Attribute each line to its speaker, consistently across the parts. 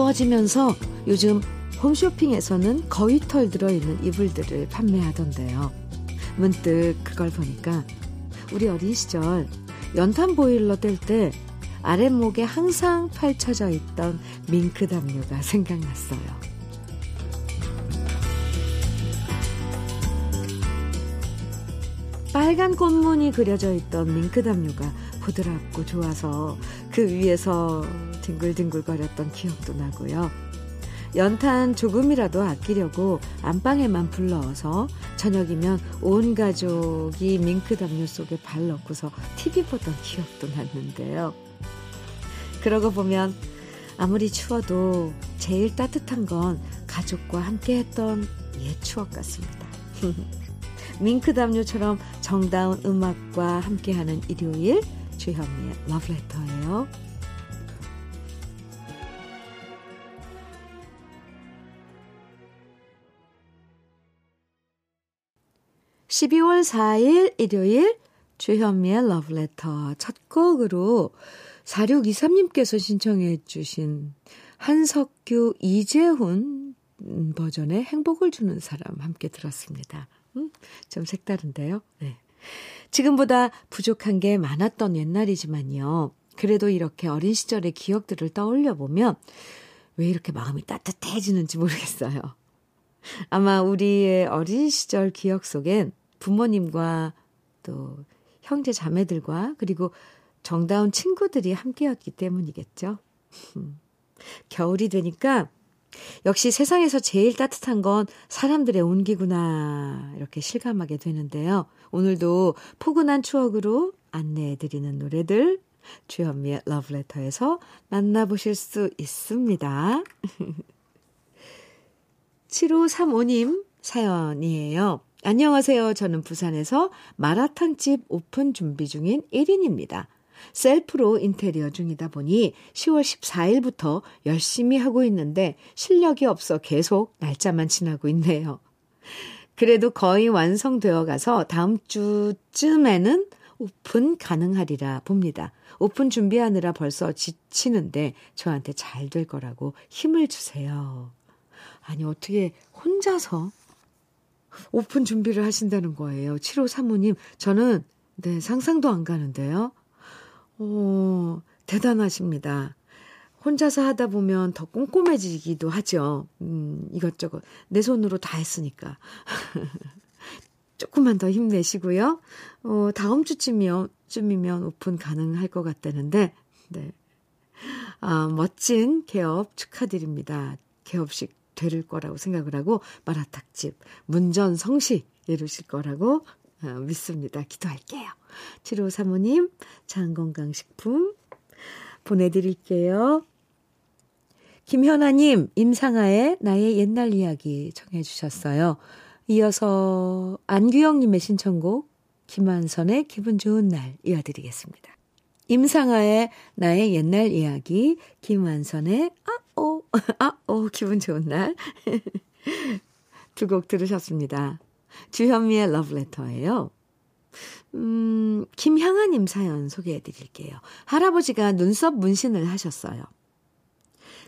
Speaker 1: 추워지면서 요즘 홈쇼핑에서는 거의 털 들어있는 이불들을 판매하던데요. 문득 그걸 보니까 우리 어린 시절 연탄 보일러 뗄 때 아랫목에 항상 펼쳐져 있던 밍크 담요가 생각났어요. 빨간 꽃무늬 그려져 있던 밍크 담요가 부드럽고 좋아서 그 위에서 뒹굴뒹굴거렸던 기억도 나고요. 연탄 조금이라도 아끼려고 안방에만 불러서 저녁이면 온 가족이 밍크 담요 속에 발 넣고서 TV 보던 기억도 났는데요. 그러고 보면 아무리 추워도 제일 따뜻한 건 가족과 함께 했던 옛 추억 같습니다. 밍크 담요처럼 정다운 음악과 함께하는 일요일 주현미의 러브레터예요. 12월 4일 일요일 주현미의 러브레터 첫 곡으로 4623님께서 신청해 주신 한석규 이재훈 버전의 행복을 주는 사람 함께 들었습니다. 음, 좀 색다른데요. 네. 지금보다 부족한 게 많았던 옛날이지만요. 그래도 이렇게 어린 시절의 기억들을 떠올려 보면 왜 이렇게 마음이 따뜻해지는지 모르겠어요. 아마 우리의 어린 시절 기억 속엔 부모님과 또 형제 자매들과 그리고 정다운 친구들이 함께였기 때문이겠죠. 겨울이 되니까 역시 세상에서 제일 따뜻한 건 사람들의 온기구나. 이렇게 실감하게 되는데요. 오늘도 포근한 추억으로 안내해 드리는 노래들 주현미의 러브레터에서 만나보실 수 있습니다. 7535님 사연이에요. 안녕하세요. 저는 부산에서 마라탕집 오픈 준비 중인 1인입니다. 셀프로 인테리어 중이다 보니 10월 14일부터 열심히 하고 있는데 실력이 없어 계속 날짜만 지나고 있네요. 그래도 거의 완성되어 가서 다음 주쯤에는 오픈 가능하리라 봅니다. 오픈 준비하느라 벌써 지치는데 저한테 잘 될 거라고 힘을 주세요. 아니, 어떻게 혼자서 오픈 준비를 하신다는 거예요. 7호 사모님, 저는, 네, 상상도 안 가는데요. 오, 대단하십니다. 혼자서 하다 보면 더 꼼꼼해지기도 하죠. 음, 이것저것. 내 손으로 다 했으니까. 조금만 더 힘내시고요. 어, 다음 주쯤이면, 쯤이면 오픈 가능할 것 같다는데, 네. 아, 멋진 개업 축하드립니다. 개업식 될 거라고 생각을 하고, 마라탕집, 문전 성시 이루실 거라고 어, 믿습니다. 기도할게요. 7호 사모님, 장건강식품 보내드릴게요. 김현아님, 임상아의 나의 옛날 이야기 청해 주셨어요. 이어서 안규영님의 신청곡, 김한선의 기분 좋은 날 이어드리겠습니다. 임상아의 나의 옛날 이야기, 김한선의 아오, 아오, 기분 좋은 날. 두 곡 들으셨습니다. 주현미의 러브레터예요. 음, 김향아님 사연 소개해 드릴게요. 할아버지가 눈썹 문신을 하셨어요.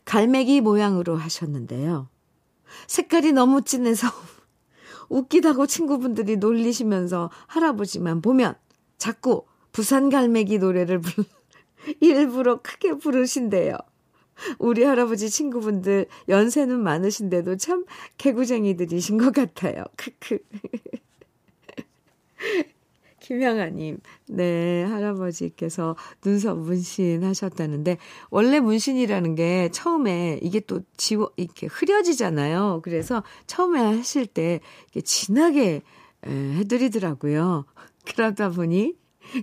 Speaker 1: 갈매기 모양으로 하셨는데요. 색깔이 너무 진해서 웃기다고 친구분들이 놀리시면서 할아버지만 보면 자꾸 부산 갈매기 노래를 불, 일부러 크게 부르신대요. 우리 할아버지 친구분들 연세는 많으신데도 참 개구쟁이들이신 것 같아요. 크크. 김향아님, 네, 할아버지께서 눈썹 문신 하셨다는데, 원래 문신이라는 게 처음에 이게 또 지워, 이렇게 흐려지잖아요. 그래서 처음에 하실 때 이게 진하게 해드리더라고요. 그러다 보니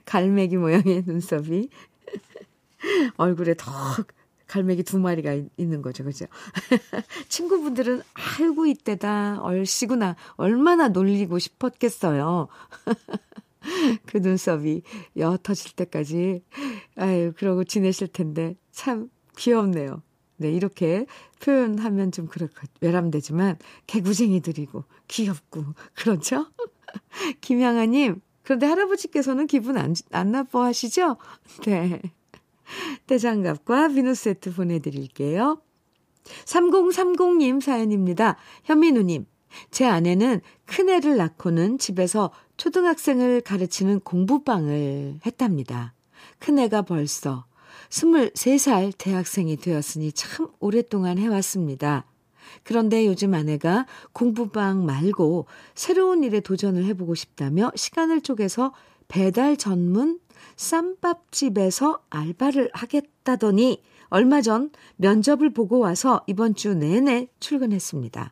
Speaker 1: 갈매기 모양의 눈썹이 얼굴에 더 갈매기 두 마리가 있는 거죠. 그죠? 친구분들은 알고 있대다. 얼씨구나. 얼마나 놀리고 싶었겠어요. 그 눈썹이 옅어질 때까지. 아유, 그러고 지내실 텐데. 참 귀엽네요. 네, 이렇게 표현하면 좀 그렇고 외람되지만 개구쟁이들이고 귀엽고 그렇죠? 김양아님, 그런데 할아버지께서는 기분 안, 안 나빠하시죠? 네. 떼장갑과 비누 세트 보내드릴게요. 3030님 사연입니다. 현민우님, 제 아내는 큰애를 낳고는 집에서 초등학생을 가르치는 공부방을 했답니다. 큰애가 벌써 23살 대학생이 되었으니 참 오랫동안 해왔습니다. 그런데 요즘 아내가 공부방 말고 새로운 일에 도전을 해보고 싶다며 시간을 쪼개서 배달 전문 쌈밥집에서 알바를 하겠다더니 얼마 전 면접을 보고 와서 이번 주 내내 출근했습니다.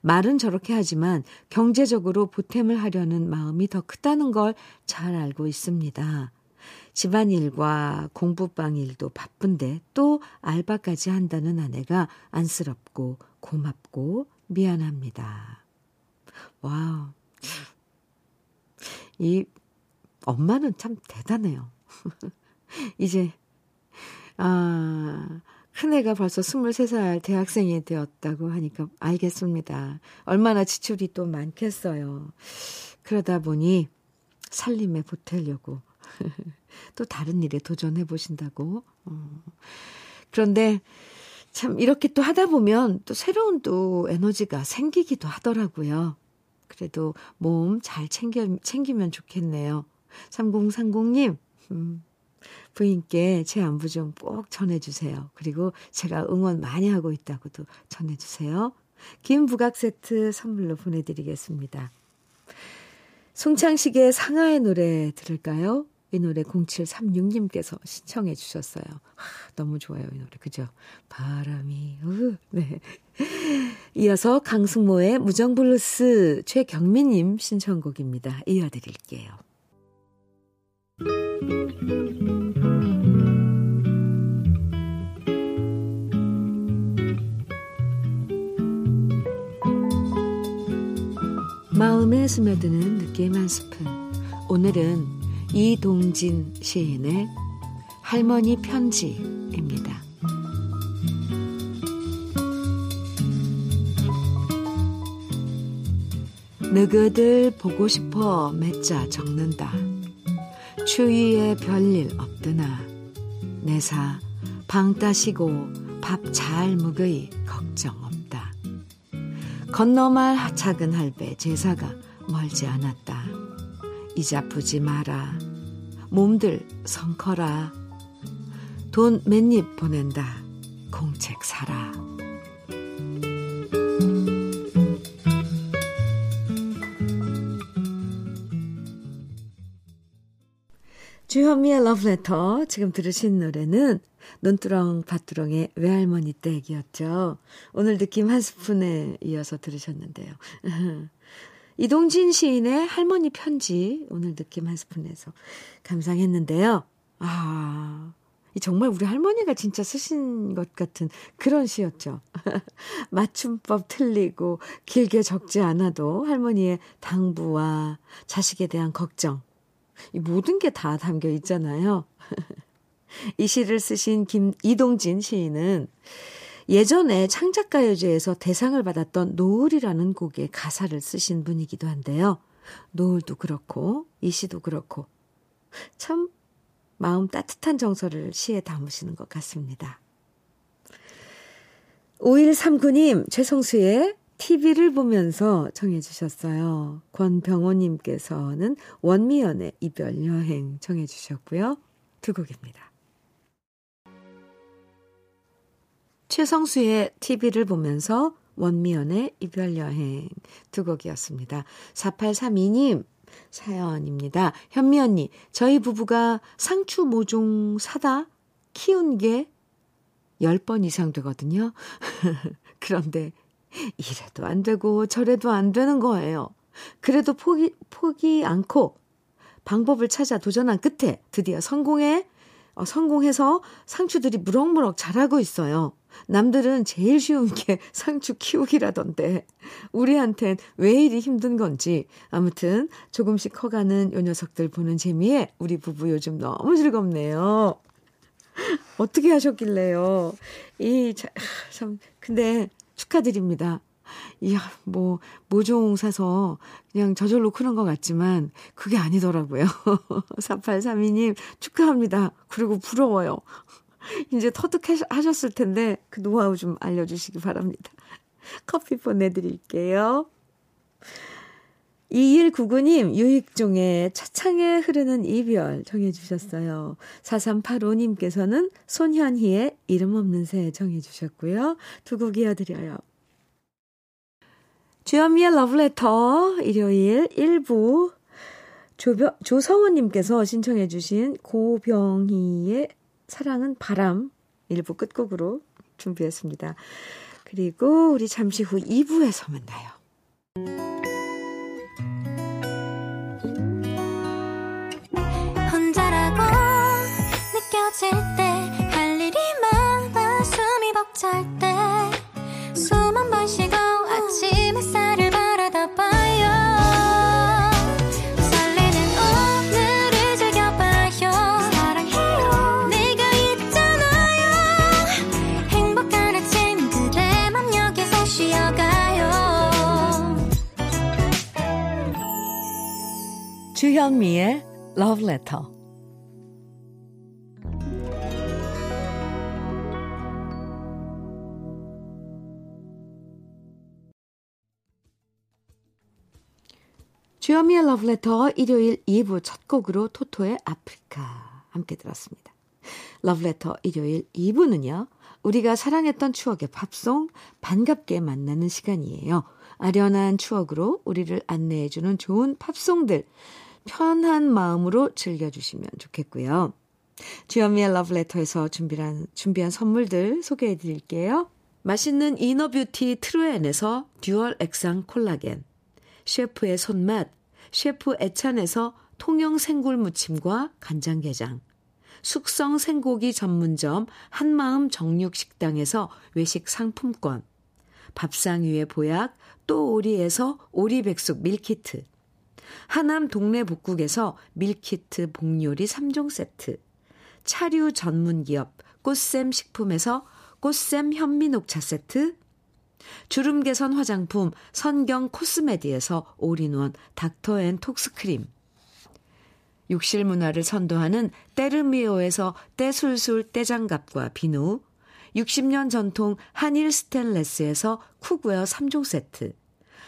Speaker 1: 말은 저렇게 하지만 경제적으로 보탬을 하려는 마음이 더 크다는 걸 잘 알고 있습니다. 집안일과 공부방 일도 바쁜데 또 알바까지 한다는 아내가 안쓰럽고 고맙고 미안합니다. 와우. 이 엄마는 참 대단해요. 이제, 아, 큰애가 벌써 23살 대학생이 되었다고 하니까 알겠습니다. 얼마나 지출이 또 많겠어요. 그러다 보니 살림에 보태려고 또 다른 일에 도전해 보신다고. 어. 그런데 참 이렇게 또 하다 보면 또 새로운 또 에너지가 생기기도 하더라고요. 그래도 몸 잘 챙겨, 챙기면 좋겠네요. 3030님, 음, 부인께 제 안부 좀 꼭 전해주세요. 그리고 제가 응원 많이 하고 있다고도 전해주세요. 김부각 세트 선물로 보내드리겠습니다. 송창식의 상하의 노래 들을까요? 이 노래 0736님께서 신청해 주셨어요. 아, 너무 좋아요, 이 노래. 그죠? 바람이, 으, 네. 이어서 강승모의 무정블루스 최경민님 신청곡입니다. 이어드릴게요. 마음에 스며드는 느낌 한 스푼. 오늘은 이동진 시인의 할머니 편지입니다. 너희들 보고 싶어 맺자 적는다. 추위에 별일 없드나 내사 방 따시고 밥 잘 먹의 걱정 없다. 건너말 작은 할배 제사가 멀지 않았다. 이자쁘지 마라. 몸들 성커라. 돈 맨입 보낸다. 공책 사라. 주현미의 러브레터. 지금 들으신 노래는 논두렁 밭두렁의 외할머니 댁이었죠. 오늘 느낌 한 스푼에 이어서 들으셨는데요. 이동진 시인의 할머니 편지 오늘 느낌 한 스푼에서 감상했는데요. 아, 정말 우리 할머니가 진짜 쓰신 것 같은 그런 시였죠. 맞춤법 틀리고 길게 적지 않아도 할머니의 당부와 자식에 대한 걱정, 이 모든 게 다 담겨 있잖아요. 이 시를 쓰신 김 이동진 시인은 예전에 창작가요제에서 대상을 받았던 노을이라는 곡의 가사를 쓰신 분이기도 한데요. 노을도 그렇고 이 시도 그렇고 참 마음 따뜻한 정서를 시에 담으시는 것 같습니다. 5139님, 최성수의 TV를 보면서 청해 주셨어요. 권병호님께서는 원미연의 이별 여행 청해 주셨고요. 두 곡입니다. 최성수의 TV를 보면서 원미연의 이별 여행 두 곡이었습니다. 4832님 사연입니다. 현미 언니, 저희 부부가 상추 모종 사다 키운 게 10번 이상 되거든요. 그런데 이래도 안 되고 저래도 안 되는 거예요. 그래도 포기, 포기 않고 방법을 찾아 도전한 끝에 드디어 성공해, 어, 성공해서 상추들이 무럭무럭 자라고 있어요. 남들은 제일 쉬운 게 상추 키우기라던데, 우리한텐 왜 이리 힘든 건지, 아무튼 조금씩 커가는 요 녀석들 보는 재미에 우리 부부 요즘 너무 즐겁네요. 어떻게 하셨길래요? 이, 참, 근데 축하드립니다. 이야, 뭐, 모종 사서 그냥 저절로 크는 것 같지만, 그게 아니더라고요. 4832님, 축하합니다. 그리고 부러워요. 이제 터득하셨을 텐데 그 노하우 좀 알려주시기 바랍니다. 커피 보내드릴게요. 2199님, 유익종의 차창에 흐르는 이별 정해주셨어요. 4385님께서는 손현희의 이름 없는 새 정해주셨고요. 두 곡 이어드려요. 주현미의 러브레터, 일요일 1부. 조병, 조성원님께서 신청해주신 고병희의 사랑은 바람 1부 끝곡으로 준비했습니다. 그리고 우리 잠시 후 2부에서 만나요.
Speaker 2: 느껴질 때 할 일이 많아 숨이 벅찰 때
Speaker 1: 주현미의 Love Letter 주현미의 러브레터 일요일 2부 첫 곡으로 토토의 아프리카 함께 들었습니다. 러브레터 일요일 2부는요. 우리가 사랑했던 추억의 팝송 반갑게 만나는 시간이에요. 아련한 추억으로 우리를 안내해주는 좋은 팝송들 편한 마음으로 즐겨주시면 좋겠고요. 주현미의 러브레터에서 준비한, 준비한 선물들 소개해 드릴게요. 맛있는 inner beauty 트루엔에서 dual 액상 콜라겐 셰프의 손맛, 셰프 애찬에서 통영 생굴 무침과 간장게장, 숙성 생고기 전문점 한마음 정육식당에서 외식 상품권, 밥상 위의 보약 또 오리에서 오리백숙 밀키트, 하남 동네 복국에서 밀키트 복요리 3종 세트, 차류 전문 기업 꽃샘 식품에서 꽃샘 현미 녹차 세트, 주름 개선 화장품 선경 코스메디에서 올인원 닥터 앤 톡스 크림 욕실 문화를 선도하는 때르미오에서 때술술 때장갑과 비누 60년 전통 한일 스텐레스에서 cookware 3종 세트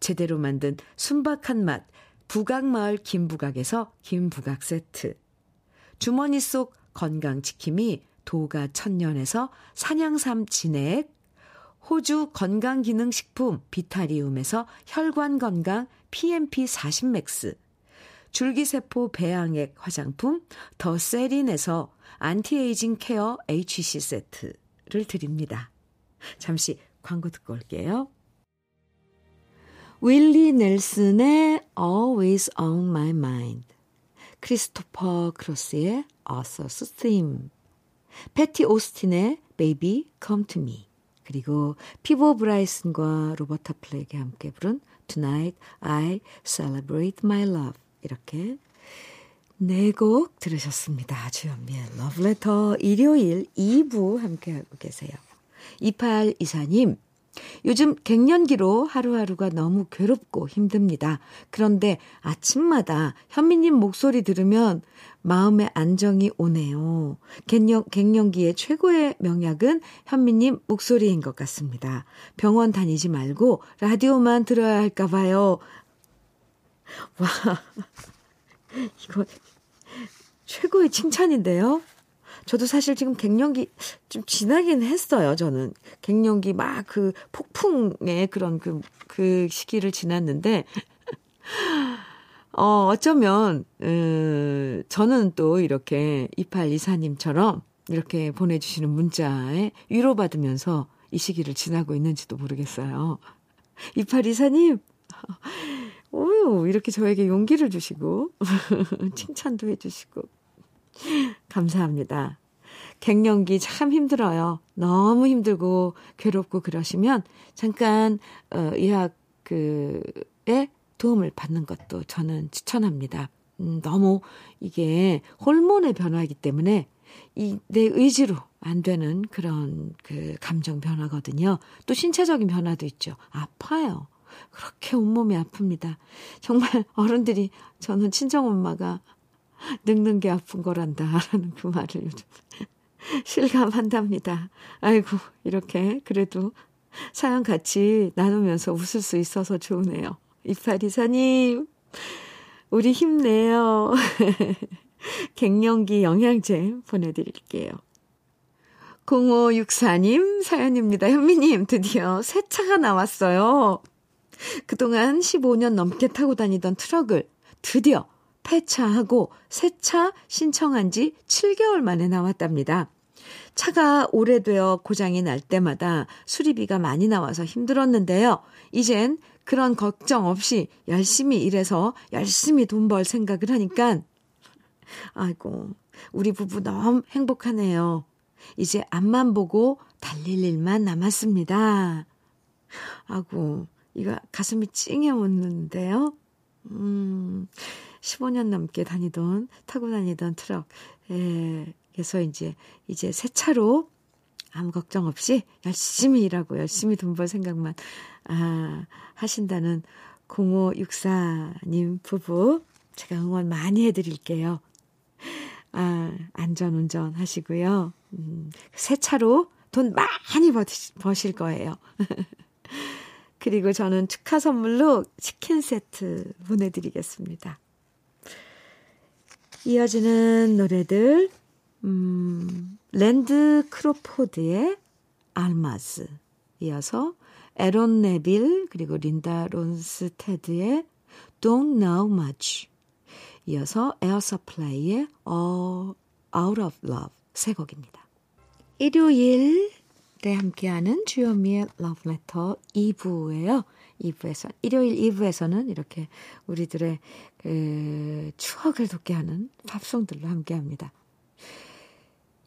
Speaker 1: 제대로 만든 순박한 맛 부각마을 김부각에서 김부각 세트, 주머니 속 건강지킴이 도가 천년에서 산양삼 진액, 호주 건강기능식품 비타리움에서 혈관건강 PMP 40맥스, 줄기세포 배양액 화장품 더 세린에서 anti-aging care HC 세트를 드립니다. 잠시 광고 듣고 올게요. 윌리 넬슨의 Always on My Mind, 크리스토퍼 크로스의 Arthur's Theme, 패티 오스틴의 Baby Come to Me. 그리고 피보 브라이슨과 로버타 플렉이 함께 부른 Tonight I Celebrate My Love. 이렇게 네 곡 들으셨습니다. 주현미의 러브레터 일요일 2부 함께하고 계세요. 2824님 요즘 갱년기로 하루하루가 너무 괴롭고 힘듭니다. 그런데 아침마다 현미님 목소리 들으면 마음의 안정이 오네요. 갱년, 갱년기의 최고의 명약은 현미님 목소리인 것 같습니다. 병원 다니지 말고 라디오만 들어야 할까 봐요. 와, 이거 최고의 칭찬인데요. 저도 사실 지금 갱년기 좀 지나긴 했어요, 저는. 갱년기 막 그 폭풍의 그런 그, 그 시기를 지났는데, 어, 어쩌면, 음, 저는 또 이렇게 2824님처럼 이렇게 보내주시는 문자에 위로받으면서 이 시기를 지나고 있는지도 모르겠어요. 2824님, 오유, 이렇게 저에게 용기를 주시고, 칭찬도 해주시고, 감사합니다. 갱년기 참 힘들어요. 너무 힘들고 괴롭고 그러시면 잠깐 어 의학 그에 도움을 받는 것도 저는 추천합니다. 음, 너무 이게 호르몬의 변화이기 때문에 이 내 의지로 안 되는 그런 그 감정 변화거든요. 또 신체적인 변화도 있죠. 아파요. 그렇게 온몸이 아픕니다. 정말 어른들이 저는 친정 엄마가 늙는 게 아픈 거란다 라는 그 말을 요즘 실감한답니다. 아이고, 이렇게 그래도 사연 같이 나누면서 웃을 수 있어서 좋으네요. 이파리사님, 우리 힘내요. 갱년기 영양제 보내드릴게요. 0564님 사연입니다. 현미님, 드디어 새 차가 나왔어요. 그동안 15년 넘게 타고 다니던 트럭을 드디어 폐차하고 새 차 신청한 지 7개월 만에 나왔답니다. 차가 오래되어 고장이 날 때마다 수리비가 많이 나와서 힘들었는데요. 이젠 그런 걱정 없이 열심히 일해서 열심히 돈 벌 생각을 하니까 아이고 우리 부부 너무 행복하네요. 이제 앞만 보고 달릴 일만 남았습니다. 아고 이거 가슴이 찡해 오는데요. 음, 15년 넘게 다니던, 타고 다니던 트럭, 에, 그래서 이제, 이제 새 차로 아무 걱정 없이 열심히 일하고 열심히 돈 벌 생각만, 아, 하신다는 0564님 부부, 제가 응원 많이 해드릴게요. 아, 안전 운전 하시고요. 음, 새 차로 돈 많이 버실 거예요. 그리고 저는 축하 선물로 치킨 세트 보내드리겠습니다. 이어지는 노래들, 음, 랜디 크로포드의 Almaz, 이어서 에론 네빌, 그리고 린다 론스테드의 Don't Know Much, 이어서 에어 서플라이의 Out of Love 세 곡입니다. 일요일 때 함께하는 주현미의 러브레터 2부예요. 2부에서 일요일 2부에서는 이렇게 우리들의 그 추억을 돋게 하는 팝송들로 함께 합니다.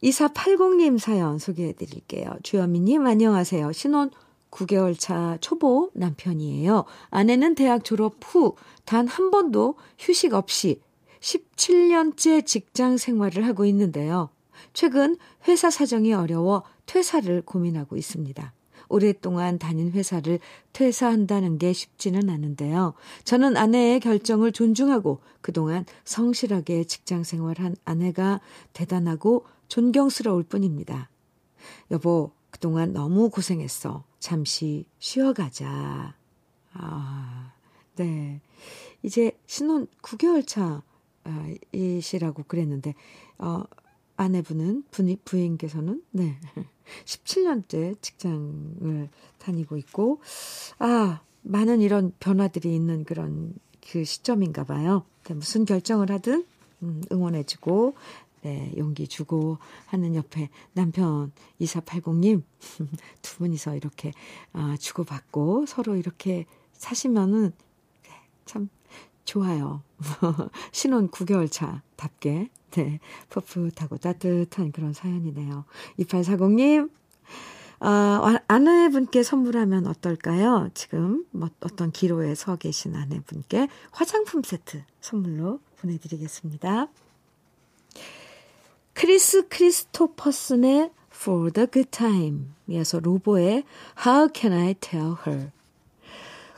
Speaker 1: 2480님 사연 소개해 드릴게요. 주현미님 안녕하세요. 신혼 9개월 차 초보 남편이에요. 아내는 대학 졸업 후 단 한 번도 휴식 없이 17년째 직장 생활을 하고 있는데요. 최근 회사 사정이 어려워 퇴사를 고민하고 있습니다. 오랫동안 다닌 회사를 퇴사한다는 게 쉽지는 않은데요. 저는 아내의 결정을 존중하고 그동안 성실하게 직장 생활한 아내가 대단하고 존경스러울 뿐입니다. 여보, 그동안 너무 고생했어. 잠시 쉬어가자. 아, 네. 이제 신혼 9개월 차, 아, 이시라고 그랬는데, 어, 아내분은, 부인, 부인께서는, 네. 17년째 직장을 다니고 있고, 아, 많은 이런 변화들이 있는 그런 그 시점인가 봐요. 네, 무슨 결정을 하든, 음, 응원해 주고, 네, 용기 주고 하는 옆에 남편 2480님, 두 분이서 이렇게, 아, 주고받고 서로 이렇게 사시면은, 네, 참 좋아요. 신혼 9개월 차답게. 네. 풋풋하고 따뜻한 그런 사연이네요. 2840님, 아, 아내분께 선물하면 어떨까요? 지금 뭐 어떤 기로에 서 계신 아내분께 화장품 세트 선물로 보내드리겠습니다. 크리스 크리스토퍼슨의 For the Good Time 이어서 로보의 How Can I Tell Her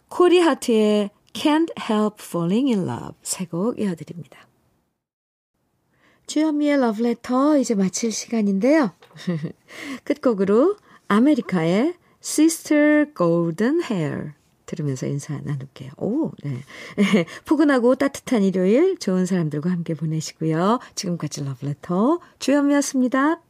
Speaker 1: 코리 하트의 Can't Help Falling in Love 세 곡 이어드립니다. 주현미의 러브레터 이제 마칠 시간인데요. 끝곡으로 아메리카의 Sister Golden Hair 들으면서 인사 나눌게요. 오, 네. 포근하고 따뜻한 일요일 좋은 사람들과 함께 보내시고요. 지금까지 러브레터 주현미였습니다.